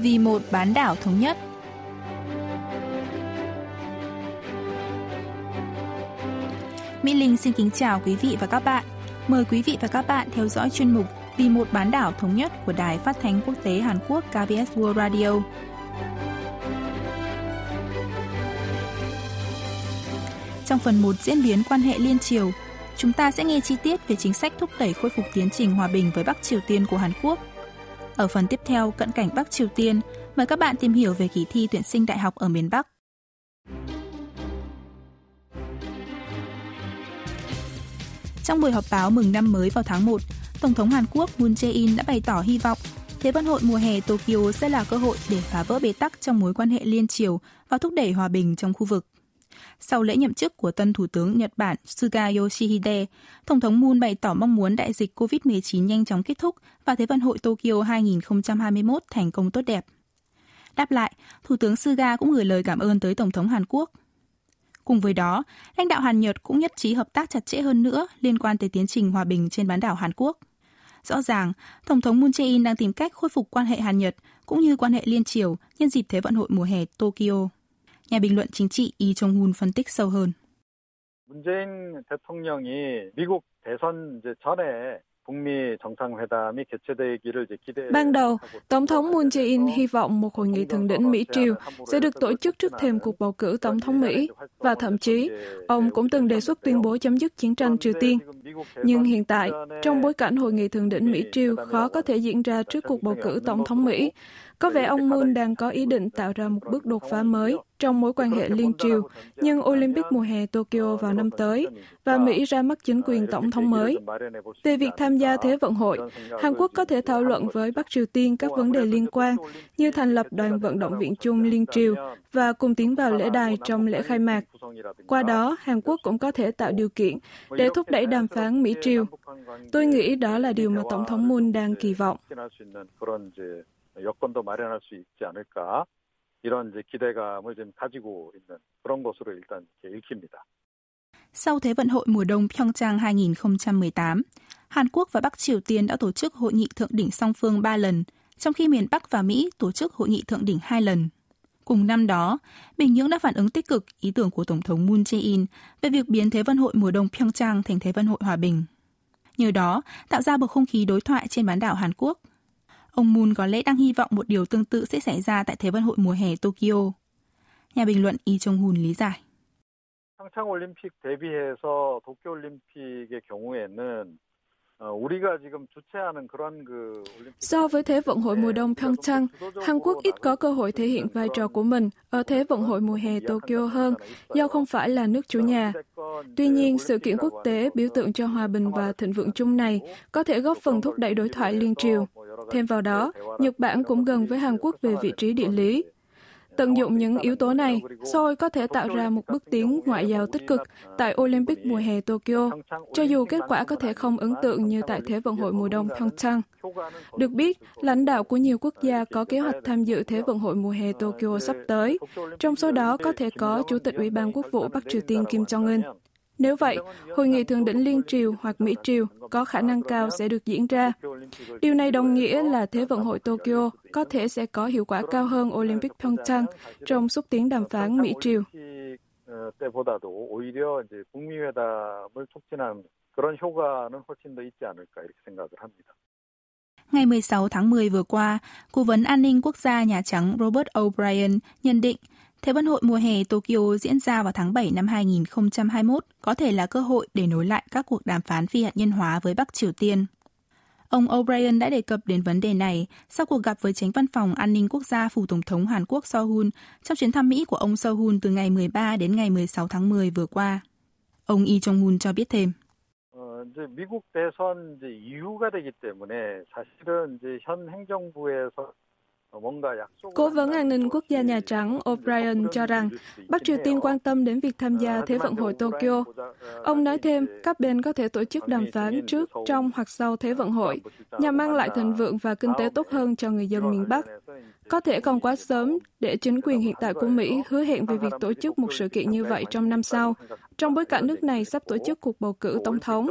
vì một bán đảo thống nhất. Mỹ Linh xin kính chào quý vị và các bạn. Mời quý vị và các bạn theo dõi chuyên mục Vì một bán đảo thống nhất của Đài Phát thanh Quốc tế Hàn Quốc KBS World Radio. Trong phần 1 diễn biến quan hệ liên triều, chúng ta sẽ nghe chi tiết về chính sách thúc đẩy khôi phục tiến trình hòa bình với Bắc Triều Tiên của Hàn Quốc. Ở phần tiếp theo, cận cảnh Bắc Triều Tiên, mời các bạn tìm hiểu về kỳ thi tuyển sinh đại học ở miền Bắc. Trong buổi họp báo mừng năm mới vào tháng 1, Tổng thống Hàn Quốc Moon Jae-in đã bày tỏ hy vọng Thế vận hội mùa hè Tokyo sẽ là cơ hội để phá vỡ bế tắc trong mối quan hệ liên triều và thúc đẩy hòa bình trong khu vực. Sau lễ nhậm chức của tân Thủ tướng Nhật Bản Suga Yoshihide, Tổng thống Moon bày tỏ mong muốn đại dịch COVID-19 nhanh chóng kết thúc và Thế vận hội Tokyo 2021 thành công tốt đẹp. Đáp lại, Thủ tướng Suga cũng gửi lời cảm ơn tới Tổng thống Hàn Quốc. Cùng với đó, lãnh đạo Hàn Nhật cũng nhất trí hợp tác chặt chẽ hơn nữa liên quan tới tiến trình hòa bình trên bán đảo Hàn Quốc. Rõ ràng, Tổng thống Moon Jae-in đang tìm cách khôi phục quan hệ Hàn Nhật cũng như quan hệ liên triều nhân dịp Thế vận hội mùa hè Tokyo. Nhà bình luận chính trị Lee Jong-hun phân tích sâu hơn. 문재인 대통령이 미국 대선 이제 전에 Ban đầu, Tổng thống Moon Jae-in hy vọng một hội nghị thượng đỉnh Mỹ-Triều sẽ được tổ chức trước thềm cuộc bầu cử Tổng thống Mỹ, và thậm chí, ông cũng từng đề xuất tuyên bố chấm dứt chiến tranh Triều Tiên. Nhưng hiện tại, trong bối cảnh hội nghị thượng đỉnh Mỹ-Triều khó có thể diễn ra trước cuộc bầu cử Tổng thống Mỹ, có vẻ ông Moon đang có ý định tạo ra một bước đột phá mới trong mối quan hệ liên triều, nhưng Olympic mùa hè Tokyo vào năm tới và Mỹ ra mắt chính quyền tổng thống mới. Về việc tham gia Thế vận hội, Hàn Quốc có thể thảo luận với Bắc Triều Tiên các vấn đề liên quan như thành lập đoàn vận động viện chung liên triều và cùng tiến vào lễ đài trong lễ khai mạc. Qua đó, Hàn Quốc cũng có thể tạo điều kiện để thúc đẩy đàm phán Mỹ-Triều. Tôi nghĩ đó là điều mà Tổng thống Moon đang kỳ vọng. 여건도 마련할 수 있지 않을까 이런 이제 기대감을 좀 가지고 있는 그런 것으로 일단 읽힙니다. Sau Thế vận hội mùa đông Pyeongchang 2018, Hàn Quốc và Bắc Triều Tiên đã tổ chức hội nghị thượng đỉnh song phương 3 lần, trong khi miền Bắc và Mỹ tổ chức hội nghị thượng đỉnh 2 lần. Cùng năm đó, Bình Nhưỡng đã phản ứng tích cực ý tưởng của Tổng thống Moon Jae-in về việc biến Thế vận hội mùa đông Pyeongchang thành Thế vận hội hòa bình. Nhờ đó, tạo ra bầu không khí đối thoại trên bán đảo Hàn Quốc Ông Moon có lẽ đang hy vọng một điều tương tự sẽ xảy ra tại Thế vận hội mùa hè Tokyo. Nhà bình luận Lee Jong-hun lý giải. 평창올림픽 대비해서 도쿄올림픽의 경우에는 So với Thế vận hội mùa đông Pyeongchang, Hàn Quốc ít có cơ hội thể hiện vai trò của mình ở Thế vận hội mùa hè Tokyo hơn do không phải là nước chủ nhà. Tuy nhiên, sự kiện quốc tế biểu tượng cho hòa bình và thịnh vượng chung này có thể góp phần thúc đẩy đối thoại liên triều. Thêm vào đó, Nhật Bản cũng gần với Hàn Quốc về vị trí địa lý. Tận dụng những yếu tố này, Seoul có thể tạo ra một bước tiến ngoại giao tích cực tại Olympic mùa hè Tokyo, cho dù kết quả có thể không ấn tượng như tại Thế vận hội mùa đông Pyeongchang. Được biết, lãnh đạo của nhiều quốc gia có kế hoạch tham dự Thế vận hội mùa hè Tokyo sắp tới, trong số đó có thể có Chủ tịch Ủy ban Quốc vụ Bắc Triều Tiên Kim Jong-un. Nếu vậy, hội nghị thượng đỉnh liên triều hoặc Mỹ triều có khả năng cao sẽ được diễn ra. Điều này đồng nghĩa là Thế vận hội Tokyo có thể sẽ có hiệu quả cao hơn Olympic Pyeongchang trong xúc tiến đàm phán Mỹ triều. 때보다도 오히려 이제 북미 회담을 촉진한 그런 효과는 훨씬 더 있지 않을까 이렇게 생각을 합니다. Ngày 16 tháng 10 vừa qua, Cố vấn An ninh Quốc gia Nhà Trắng Robert O'Brien nhận định Thế vận hội mùa hè Tokyo diễn ra vào tháng 7 năm 2021 có thể là cơ hội để nối lại các cuộc đàm phán phi hạt nhân hóa với Bắc Triều Tiên. Ông O'Brien đã đề cập đến vấn đề này sau cuộc gặp với tránh văn phòng an ninh quốc gia phủ tổng thống Hàn Quốc Sohun trong chuyến thăm Mỹ của ông Sohun từ ngày 13 đến ngày 16 tháng 10 vừa qua. Ông Lee Jong-hun cho biết thêm. 이제 미국 대선 이제 이후가 되기 때문에 사실은 이제 현 행정부에서 Cố vấn an ninh quốc gia Nhà Trắng O'Brien cho rằng Bắc Triều Tiên quan tâm đến việc tham gia Thế vận hội Tokyo. Ông nói thêm, các bên có thể tổ chức đàm phán trước, trong hoặc sau Thế vận hội, nhằm mang lại thịnh vượng và kinh tế tốt hơn cho người dân miền Bắc. Có thể còn quá sớm để chính quyền hiện tại của Mỹ hứa hẹn về việc tổ chức một sự kiện như vậy trong năm sau, trong bối cảnh nước này sắp tổ chức cuộc bầu cử tổng thống.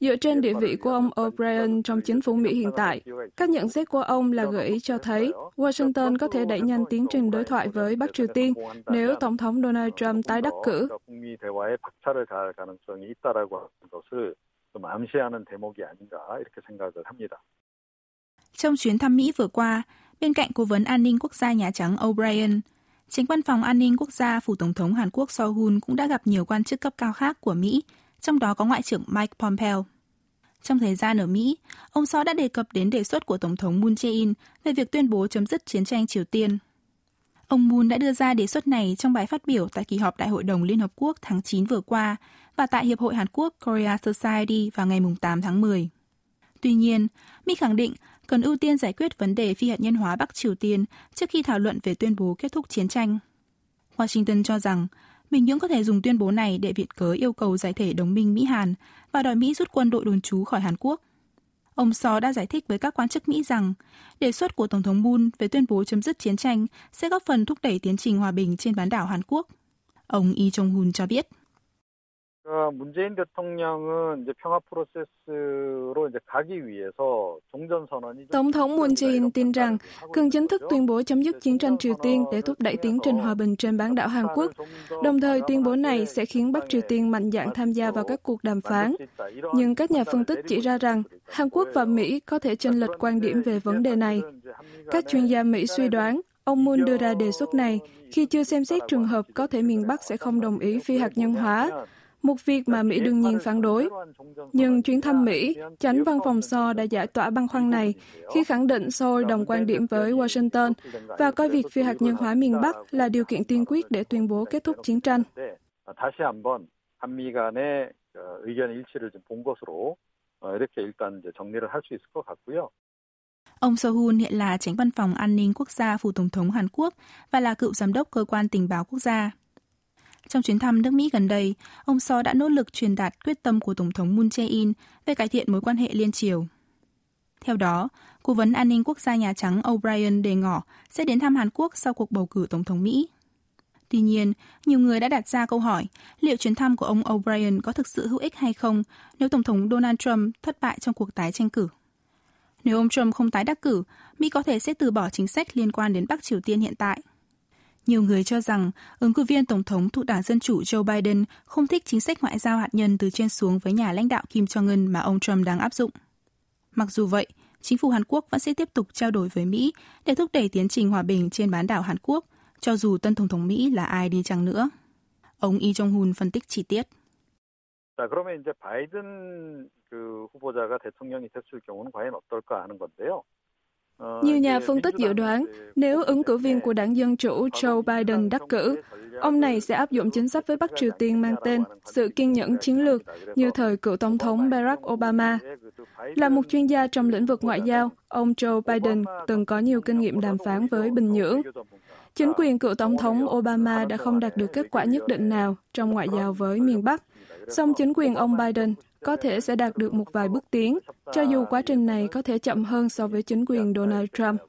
Dựa trên địa vị của ông O'Brien trong chính phủ Mỹ hiện tại, các nhận xét của ông là gợi ý cho thấy Washington có thể đẩy nhanh tiến trình đối thoại với Bắc Triều Tiên nếu Tổng thống Donald Trump tái đắc cử. Trong chuyến thăm Mỹ vừa qua, bên cạnh Cố vấn An ninh Quốc gia Nhà Trắng O'Brien, Chính văn phòng An ninh Quốc gia Phủ Tổng thống Hàn Quốc Sohun cũng đã gặp nhiều quan chức cấp cao khác của Mỹ, trong đó có Ngoại trưởng Mike Pompeo. Trong thời gian ở Mỹ, ông So đã đề cập đến đề xuất của Tổng thống Moon Jae-in về việc tuyên bố chấm dứt chiến tranh Triều Tiên. Ông Moon đã đưa ra đề xuất này trong bài phát biểu tại kỳ họp Đại hội đồng Liên Hợp Quốc tháng 9 vừa qua và tại Hiệp hội Hàn Quốc Korea Society vào ngày 8 tháng 10. Tuy nhiên, Mỹ khẳng định cần ưu tiên giải quyết vấn đề phi hạt nhân hóa Bắc Triều Tiên trước khi thảo luận về tuyên bố kết thúc chiến tranh. Washington cho rằng Bình Nhưỡng có thể dùng tuyên bố này để viện cớ yêu cầu giải thể đồng minh Mỹ-Hàn và đòi Mỹ rút quân đội đồn trú khỏi Hàn Quốc. Ông So đã giải thích với các quan chức Mỹ rằng đề xuất của Tổng thống Moon về tuyên bố chấm dứt chiến tranh sẽ góp phần thúc đẩy tiến trình hòa bình trên bán đảo Hàn Quốc. Ông Lee Jong-hun cho biết. 문재인 대통령은 이제 평화 프로세스로 이제 가기 위해서 종전 선언이 Tổng thống Moon Jae-in tin rằng cần chính thức tuyên bố chấm dứt chiến tranh Triều Tiên để thúc đẩy tiến trình hòa bình trên bán đảo Hàn Quốc. Đồng thời tuyên bố này sẽ khiến Bắc Triều Tiên mạnh dạn tham gia vào các cuộc đàm phán. Nhưng các nhà phân tích chỉ ra rằng Hàn Quốc và Mỹ có thể chênh lệch quan điểm về vấn đề này. Các chuyên gia Mỹ suy đoán Ông Moon đưa ra đề xuất này khi chưa xem xét trường hợp có thể miền Bắc sẽ không đồng ý phi hạt nhân hóa một việc mà Mỹ đương nhiên phản đối. Nhưng chuyến thăm Mỹ, chánh văn phòng So đã giải tỏa băn khoăn này khi khẳng định Seoul đồng quan điểm với Washington và coi việc phi hạt nhân hóa miền Bắc là điều kiện tiên quyết để tuyên bố kết thúc chiến tranh. Ông Sohun hiện là tránh văn phòng an ninh quốc gia phủ tổng thống Hàn Quốc và là cựu giám đốc cơ quan tình báo quốc gia. Trong chuyến thăm nước Mỹ gần đây, ông So đã nỗ lực truyền đạt quyết tâm của Tổng thống Moon Jae-in về cải thiện mối quan hệ liên triều. Theo đó, Cố vấn An ninh Quốc gia Nhà Trắng O'Brien đề ngỏ sẽ đến thăm Hàn Quốc sau cuộc bầu cử Tổng thống Mỹ. Tuy nhiên, nhiều người đã đặt ra câu hỏi liệu chuyến thăm của ông O'Brien có thực sự hữu ích hay không nếu Tổng thống Donald Trump thất bại trong cuộc tái tranh cử. Nếu ông Trump không tái đắc cử, Mỹ có thể sẽ từ bỏ chính sách liên quan đến Bắc Triều Tiên hiện tại – nhiều người cho rằng ứng cử viên Tổng thống thuộc Đảng Dân Chủ Joe Biden không thích chính sách ngoại giao hạt nhân từ trên xuống với nhà lãnh đạo Kim Jong-un mà ông Trump đang áp dụng. Mặc dù vậy, chính phủ Hàn Quốc vẫn sẽ tiếp tục trao đổi với Mỹ để thúc đẩy tiến trình hòa bình trên bán đảo Hàn Quốc, cho dù tân Tổng thống Mỹ là ai đi chăng nữa. Ông Lee Jong-hun phân tích chi tiết. 자, 그러면 이제 바이든 그 후보자가 대통령이 됐을 경우는 과연 어떨까 하는 건데요. Nhiều nhà phân tích dự đoán, nếu ứng cử viên của đảng Dân Chủ Joe Biden đắc cử, ông này sẽ áp dụng chính sách với Bắc Triều Tiên mang tên sự kiên nhẫn chiến lược như thời cựu Tổng thống Barack Obama. Là một chuyên gia trong lĩnh vực ngoại giao, ông Joe Biden từng có nhiều kinh nghiệm đàm phán với Bình Nhưỡng. Chính quyền cựu Tổng thống Obama đã không đạt được kết quả nhất định nào trong ngoại giao với miền Bắc, song chính quyền ông Biden có thể sẽ đạt được một vài bước tiến, cho dù quá trình này có thể chậm hơn so với chính quyền Donald Trump.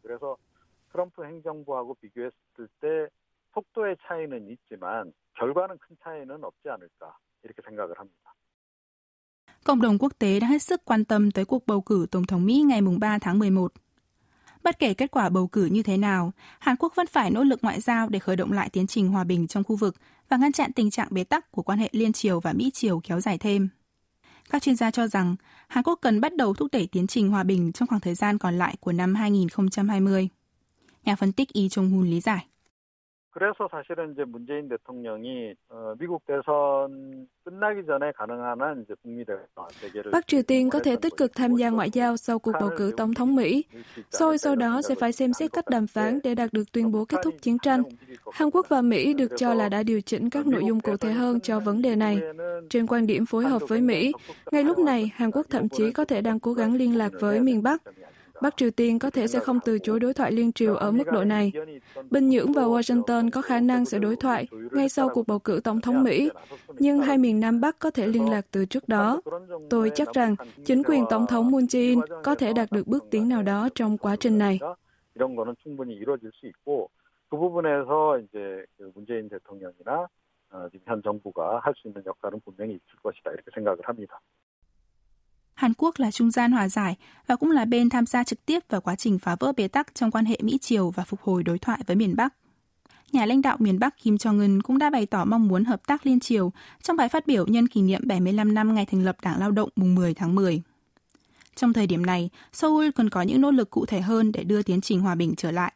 Cộng đồng quốc tế đã hết sức quan tâm tới cuộc bầu cử Tổng thống Mỹ ngày 3 tháng 11. Bất kể kết quả bầu cử như thế nào, Hàn Quốc vẫn phải nỗ lực ngoại giao để khởi động lại tiến trình hòa bình trong khu vực và ngăn chặn tình trạng bế tắc của quan hệ liên triều và Mỹ triều kéo dài thêm. Các chuyên gia cho rằng Hàn Quốc cần bắt đầu thúc đẩy tiến trình hòa bình trong khoảng thời gian còn lại của năm 2020. Nhà phân tích Y Trung Hun lý giải. 그래서 사실은 이제 문재인 대통령이 어, 미국 대선 끝나기 전에 가능한 한 이제 북미 대결을 Bắc Triều Tiên có thể tích cực tham gia ngoại giao sau cuộc bầu cử tổng thống Mỹ. Rồi sau đó sẽ phải xem xét cách đàm phán để đạt được tuyên bố kết thúc chiến tranh. Hàn Quốc và Mỹ được cho là đã điều chỉnh các nội dung cụ thể hơn cho vấn đề này. Trên quan điểm phối hợp với Mỹ, ngay lúc này Hàn Quốc thậm chí có thể đang cố gắng liên lạc với miền Bắc Bắc Triều Tiên có thể sẽ không từ chối đối thoại liên triều ở mức độ này. Bình Nhưỡng và Washington có khả năng sẽ đối thoại ngay sau cuộc bầu cử tổng thống Mỹ, nhưng hai miền Nam Bắc có thể liên lạc từ trước đó. Tôi chắc rằng chính quyền tổng thống Moon Jae-in có thể đạt được bước tiến nào đó trong quá trình này. 그 부분에서 이제 문재인 대통령이나 지금 현 정부가 할 수 있는 역할은 분명히 있을 것이다 이렇게 생각을 합니다. Hàn Quốc là trung gian hòa giải và cũng là bên tham gia trực tiếp vào quá trình phá vỡ bế tắc trong quan hệ Mỹ-Triều và phục hồi đối thoại với miền Bắc. Nhà lãnh đạo miền Bắc Kim Jong-un cũng đã bày tỏ mong muốn hợp tác liên triều trong bài phát biểu nhân kỷ niệm 75 năm ngày thành lập Đảng Lao động mùng 10 tháng 10. Trong thời điểm này, Seoul cần có những nỗ lực cụ thể hơn để đưa tiến trình hòa bình trở lại.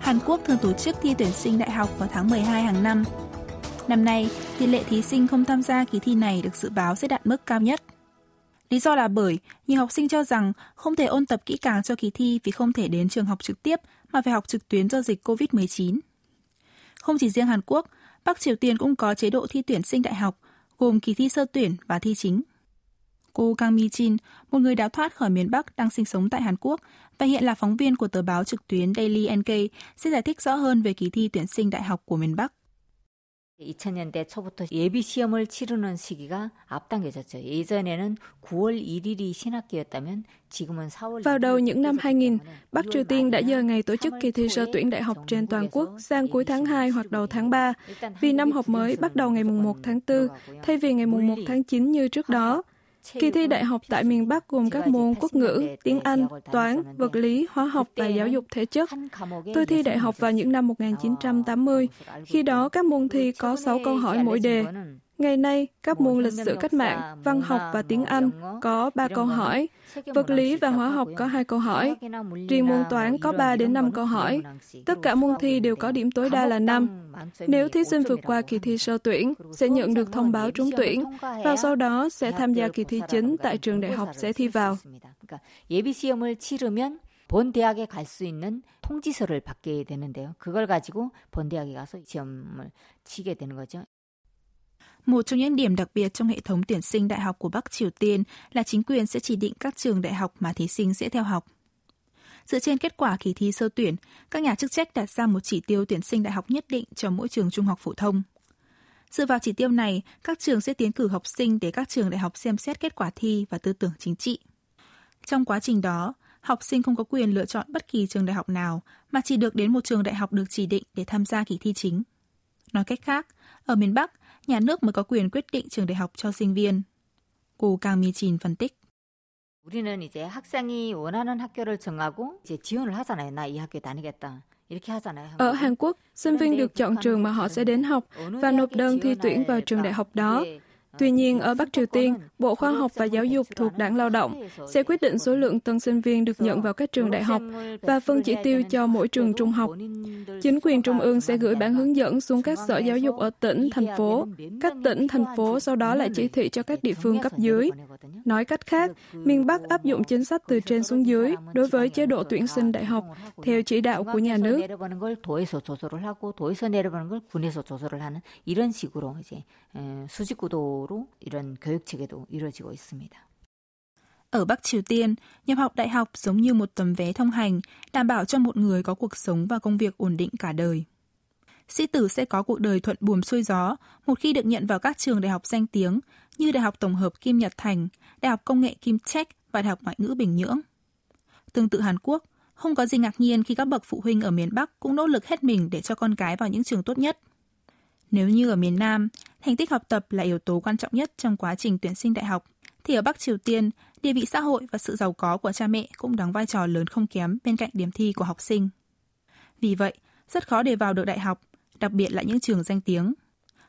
Hàn Quốc thường tổ chức thi tuyển sinh đại học vào tháng 12 hàng năm. Năm nay, tỷ lệ thí sinh không tham gia kỳ thi này được dự báo sẽ đạt mức cao nhất. Lý do là bởi nhiều học sinh cho rằng không thể ôn tập kỹ càng cho kỳ thi vì không thể đến trường học trực tiếp mà phải học trực tuyến do dịch COVID-19. Không chỉ riêng Hàn Quốc, Bắc Triều Tiên cũng có chế độ thi tuyển sinh đại học, gồm kỳ thi sơ tuyển và thi chính. Cô Kang Mi Jin, một người đào thoát khỏi miền Bắc đang sinh sống tại Hàn Quốc và hiện là phóng viên của tờ báo trực tuyến Daily NK, sẽ giải thích rõ hơn về kỳ thi tuyển sinh đại học của miền Bắc. 2000년대 초부터 예비 시험을 치르는 시기가 앞당겨졌죠. 예전에는 9월 1일이 신학기였다면 지금은 4월 Vào đầu những năm 2000, Bắc Triều Tiên đã dời ngày tổ chức kỳ thi sơ tuyển đại học trên toàn quốc sang cuối tháng 2 hoặc đầu tháng 3, vì năm học mới bắt đầu ngày 1 tháng 4, thay vì ngày 1 tháng 9 như trước đó. Kỳ thi đại học tại miền Bắc gồm các môn quốc ngữ, tiếng Anh, toán, vật lý, hóa học và giáo dục thể chất. Tôi thi đại học vào những năm 1980. Khi đó các môn thi có 6 câu hỏi mỗi đề. Ngày nay, các môn lịch sử cách mạng, văn học và tiếng Anh có 3 câu hỏi, vật lý và hóa học có 2 câu hỏi, riêng môn toán có 3 đến 5 câu hỏi. Tất cả môn thi đều có điểm tối đa là 5. Nếu thí sinh vượt qua kỳ thi sơ tuyển, sẽ nhận được thông báo trúng tuyển và sau đó sẽ tham gia kỳ thi chính tại trường đại học sẽ thi vào. 예비 시험을 치르면 본 대학에 갈 수 있는 통지서를 받게 되는데요. 그걸 가지고 본 대학에 가서 시험을 치게 되는 거죠. Một trong những điểm đặc biệt trong hệ thống tuyển sinh đại học của Bắc Triều Tiên là chính quyền sẽ chỉ định các trường đại học mà thí sinh sẽ theo học. Dựa trên kết quả kỳ thi sơ tuyển, các nhà chức trách đặt ra một chỉ tiêu tuyển sinh đại học nhất định cho mỗi trường trung học phổ thông. Dựa vào chỉ tiêu này, các trường sẽ tiến cử học sinh để các trường đại học xem xét kết quả thi và tư tưởng chính trị. Trong quá trình đó, học sinh không có quyền lựa chọn bất kỳ trường đại học nào mà chỉ được đến một trường đại học được chỉ định để tham gia kỳ thi chính. Nói cách khác, ở miền Bắc, nhà nước mới có quyền quyết định trường đại học cho sinh viên. Cô Kang Mi Jin phân tích. 우리는 이제 학생이 원하는 학교를 정하고 이제 지원을 하잖아요. 나 이 학교에 다니겠다. Ở Hàn Quốc, sinh viên được chọn trường mà họ sẽ đến học và nộp đơn thi tuyển vào trường đại học đó. Tuy nhiên, ở Bắc Triều Tiên, Bộ Khoa học và Giáo dục thuộc Đảng Lao động sẽ quyết định số lượng tân sinh viên được nhận vào các trường đại học và phân chỉ tiêu cho mỗi trường trung học. Chính quyền trung ương sẽ gửi bản hướng dẫn xuống các sở giáo dục ở tỉnh, thành phố. Các tỉnh, thành phố sau đó lại chỉ thị cho các địa phương cấp dưới. Nói cách khác, miền Bắc áp dụng chính sách từ trên xuống dưới đối với chế độ tuyển sinh đại học theo chỉ đạo của nhà nước. 이런 식으로 이제 수직구도 로 이런 교육 체계도 이루어지고 있습니다. Ở Bắc Triều Tiên, nhập học đại học giống như một tấm vé thông hành, đảm bảo cho một người có cuộc sống và công việc ổn định cả đời. Sĩ tử sẽ có cuộc đời thuận buồm xuôi gió một khi được nhận vào các trường đại học danh tiếng như Đại học Tổng hợp Kim Nhật Thành, Đại học Công nghệ Kim Tech và Đại học Ngoại ngữ Bình Nhưỡng. Tương tự Hàn Quốc, không có gì ngạc nhiên khi các bậc phụ huynh ở miền Bắc cũng nỗ lực hết mình để cho con cái vào những trường tốt nhất. Nếu như ở miền Nam, thành tích học tập là yếu tố quan trọng nhất trong quá trình tuyển sinh đại học, thì ở Bắc Triều Tiên, địa vị xã hội và sự giàu có của cha mẹ cũng đóng vai trò lớn không kém bên cạnh điểm thi của học sinh. Vì vậy, rất khó để vào được đại học, đặc biệt là những trường danh tiếng.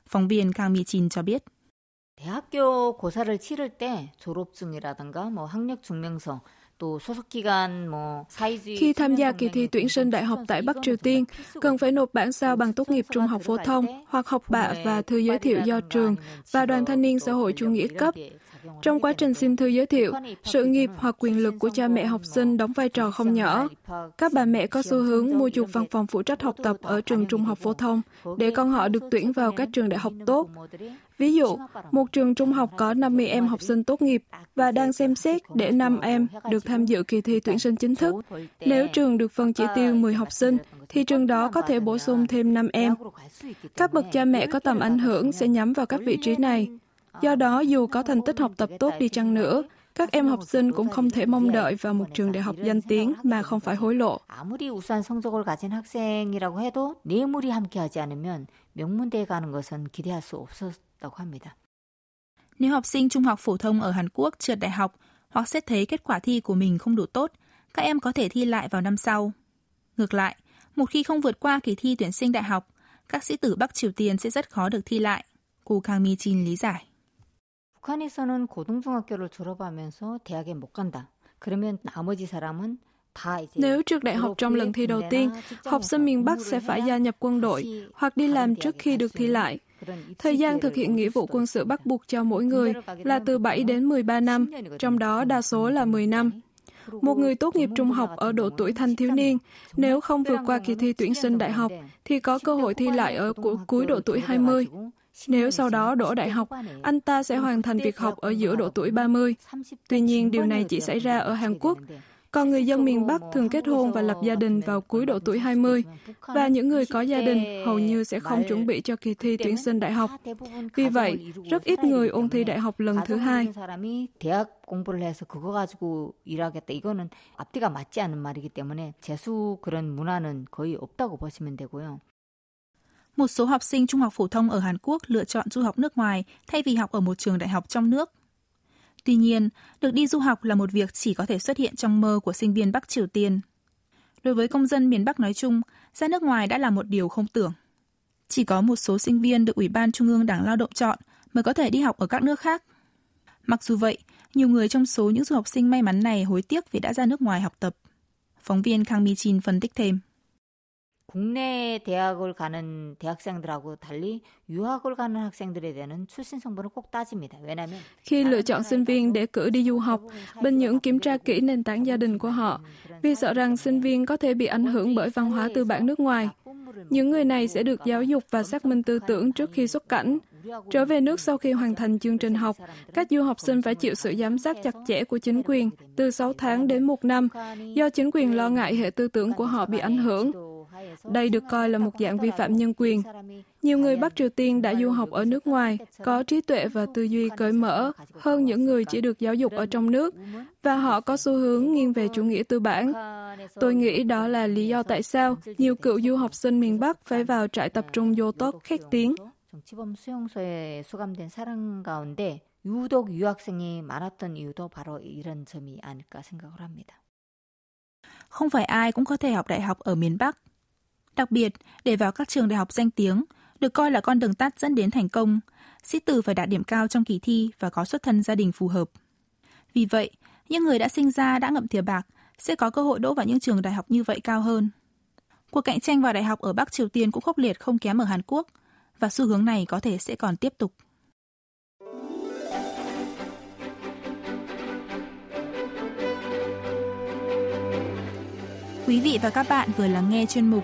Phóng viên Kang Mi Chin cho biết. 대학교 고사를 치를 때 졸업증이라든가 뭐 학력 증명서 khi tham gia kỳ thi tuyển sinh đại học tại Bắc Triều Tiên, cần phải nộp bản sao bằng tốt nghiệp trung học phổ thông hoặc học bạ và thư giới thiệu do trường và đoàn thanh niên xã hội chủ nghĩa cấp. Trong quá trình xin thư giới thiệu, sự nghiệp hoặc quyền lực của cha mẹ học sinh đóng vai trò không nhỏ. Các bà mẹ có xu hướng mua chuộc văn phòng phụ trách học tập ở trường trung học phổ thông để con họ được tuyển vào các trường đại học tốt. Ví dụ, một trường trung học có 50 em học sinh tốt nghiệp và đang xem xét để 5 em được tham dự kỳ thi tuyển sinh chính thức. Nếu trường được phân chỉ tiêu 10 học sinh, thì trường đó có thể bổ sung thêm 5 em. Các bậc cha mẹ có tầm ảnh hưởng sẽ nhắm vào các vị trí này. Do đó, dù có thành tích học tập tốt đi chăng nữa, Các em học sinh cũng không thể mong đợi vào một trường đại học danh tiếng mà không phải hối lộ. 아무리 우수한 성적을 가진 학생이라고 해도 뇌물이 함께하지 않으면 명문대에 가는 것은 기대할 수 없었다고 합니다. Nếu học sinh trung học phổ thông ở Hàn Quốc trượt đại học hoặc xét thấy kết quả thi của mình không đủ tốt, các em có thể thi lại vào năm sau. Ngược lại, một khi không vượt qua kỳ thi tuyển sinh đại học, các sĩ tử Bắc Triều Tiên sẽ rất khó được thi lại. Cô Kang Mi Jin lý giải. 북한에서는 고등중학교를 졸업하면서 대학에 못 간다. 그러면 나머지 사람은 nếu trước đại học trong lần thi đầu tiên, học sinh miền Bắc sẽ phải gia nhập quân đội hoặc đi làm trước khi được thi lại. Thời gian thực hiện nghĩa vụ quân sự bắt buộc cho mỗi người là từ 7 đến 13 năm, trong đó đa số là 10 năm. Một người tốt nghiệp trung học ở độ tuổi thanh thiếu niên, nếu không vượt qua kỳ thi tuyển sinh đại học, thì có cơ hội thi lại ở cuối độ tuổi 20. Nếu sau đó đỗ đại học, anh ta sẽ hoàn thành việc học ở giữa độ tuổi 30. Tuy nhiên, điều này chỉ xảy ra ở Hàn Quốc. Còn người dân miền Bắc thường kết hôn và lập gia đình vào cuối độ tuổi 20, và những người có gia đình hầu như sẽ không chuẩn bị cho kỳ thi tuyển sinh đại học. Vì vậy, rất ít người ôn thi đại học lần thứ hai. Một số học sinh trung học phổ thông ở Hàn Quốc lựa chọn du học nước ngoài thay vì học ở một trường đại học trong nước. Tuy nhiên, được đi du học là một việc chỉ có thể xuất hiện trong mơ của sinh viên Bắc Triều Tiên. Đối với công dân miền Bắc nói chung, ra nước ngoài đã là một điều không tưởng. Chỉ có một số sinh viên được Ủy ban Trung ương Đảng Lao động chọn mới có thể đi học ở các nước khác. Mặc dù vậy, nhiều người trong số những du học sinh may mắn này hối tiếc vì đã ra nước ngoài học tập. Phóng viên Kang Mi Chin phân tích thêm. 국내 대학을 가는 대학생들하고 달리 유학을 가는 학생들에 대한 출신 성분을 꼭 따집니다. 왜냐하면 khi lựa chọn sinh viên để cử đi du học, Bình Nhưỡng kiểm tra kỹ nền tảng gia đình của họ, vì sợ rằng sinh viên có thể bị ảnh hưởng bởi văn hóa tư bản nước ngoài. Những người này sẽ được giáo dục và xác minh tư tưởng trước khi xuất cảnh. Trở về nước sau khi hoàn thành chương trình học, các du học sinh phải chịu sự giám sát chặt chẽ của chính quyền từ 6 tháng đến 1 năm, do chính quyền lo ngại hệ tư tưởng của họ bị ảnh hưởng. Đây được coi là một dạng vi phạm nhân quyền. Nhiều người Bắc Triều Tiên đã du học ở nước ngoài, có trí tuệ và tư duy cởi mở hơn những người chỉ được giáo dục ở trong nước, và họ có xu hướng nghiêng về chủ nghĩa tư bản. Tôi nghĩ đó là lý do tại sao nhiều cựu du học sinh miền Bắc phải vào trại tập trung vô tốt khét tiếng. 정치범 수용소에 수감된 사람 가운데 유독 유학생이 많았던 이유도 바로 이런 점이 아닐까 생각을 합니다. Không phải ai cũng có thể học đại học ở miền Bắc. Đặc biệt, để vào các trường đại học danh tiếng, được coi là con đường tắt dẫn đến thành công, sĩ tử phải đạt điểm cao trong kỳ thi và có xuất thân gia đình phù hợp. Vì vậy, những người đã sinh ra đã ngậm thìa bạc sẽ có cơ hội đỗ vào những trường đại học như vậy cao hơn. Cuộc cạnh tranh vào đại học ở Bắc Triều Tiên cũng khốc liệt không kém ở Hàn Quốc, và xu hướng này có thể sẽ còn tiếp tục. Quý vị và các bạn vừa lắng nghe chuyên mục